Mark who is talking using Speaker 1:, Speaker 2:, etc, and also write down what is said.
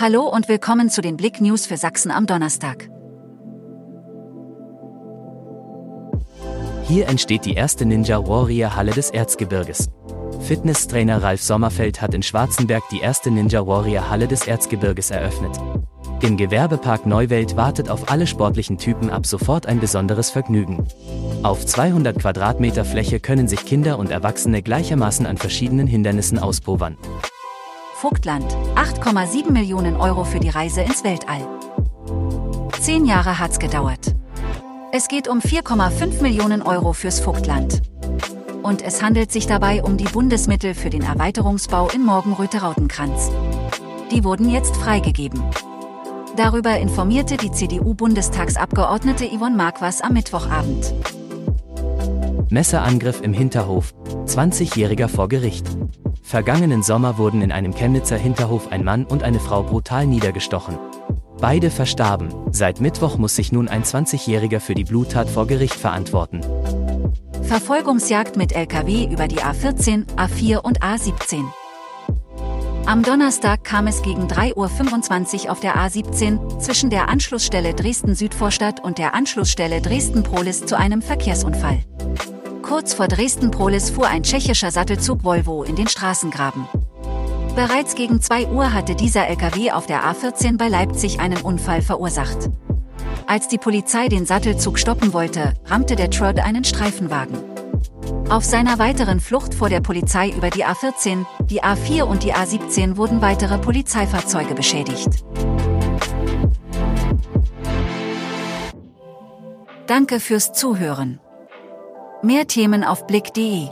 Speaker 1: Hallo und willkommen zu den Blick News für Sachsen am Donnerstag.
Speaker 2: Hier entsteht die erste Ninja Warrior Halle des Erzgebirges. Fitnesstrainer Ralf Sommerfeld hat in Schwarzenberg die erste Ninja Warrior Halle des Erzgebirges eröffnet. Im Gewerbepark Neuwelt wartet auf alle sportlichen Typen ab sofort ein besonderes Vergnügen. Auf 200 Quadratmeter Fläche können sich Kinder und Erwachsene gleichermaßen an verschiedenen Hindernissen auspowern.
Speaker 1: Vogtland, 8,7 Millionen Euro für die Reise ins Weltall. Zehn Jahre hat's gedauert. Es geht um 4,5 Millionen Euro fürs Vogtland. Und es handelt sich dabei um die Bundesmittel für den Erweiterungsbau in Morgenröte-Rautenkranz. Die wurden jetzt freigegeben. Darüber informierte die CDU-Bundestagsabgeordnete Yvonne Marquas am Mittwochabend.
Speaker 2: Messerangriff im Hinterhof, 20-Jähriger vor Gericht. Vergangenen Sommer wurden in einem Chemnitzer Hinterhof ein Mann und eine Frau brutal niedergestochen. Beide verstarben. Seit Mittwoch muss sich nun ein 20-Jähriger für die Bluttat vor Gericht verantworten.
Speaker 1: Verfolgungsjagd mit Lkw über die A14, A4 und A17. Am Donnerstag kam es gegen 3.25 Uhr auf der A17 zwischen der Anschlussstelle Dresden-Südvorstadt und der Anschlussstelle Dresden-Prolis zu einem Verkehrsunfall. Kurz vor Dresden-Prolis fuhr ein tschechischer Sattelzug Volvo in den Straßengraben. Bereits gegen 2 Uhr hatte dieser LKW auf der A14 bei Leipzig einen Unfall verursacht. Als die Polizei den Sattelzug stoppen wollte, rammte der Trod einen Streifenwagen. Auf seiner weiteren Flucht vor der Polizei über die A14, die A4 und die A17 wurden weitere Polizeifahrzeuge beschädigt. Danke fürs Zuhören. Mehr Themen auf blick.de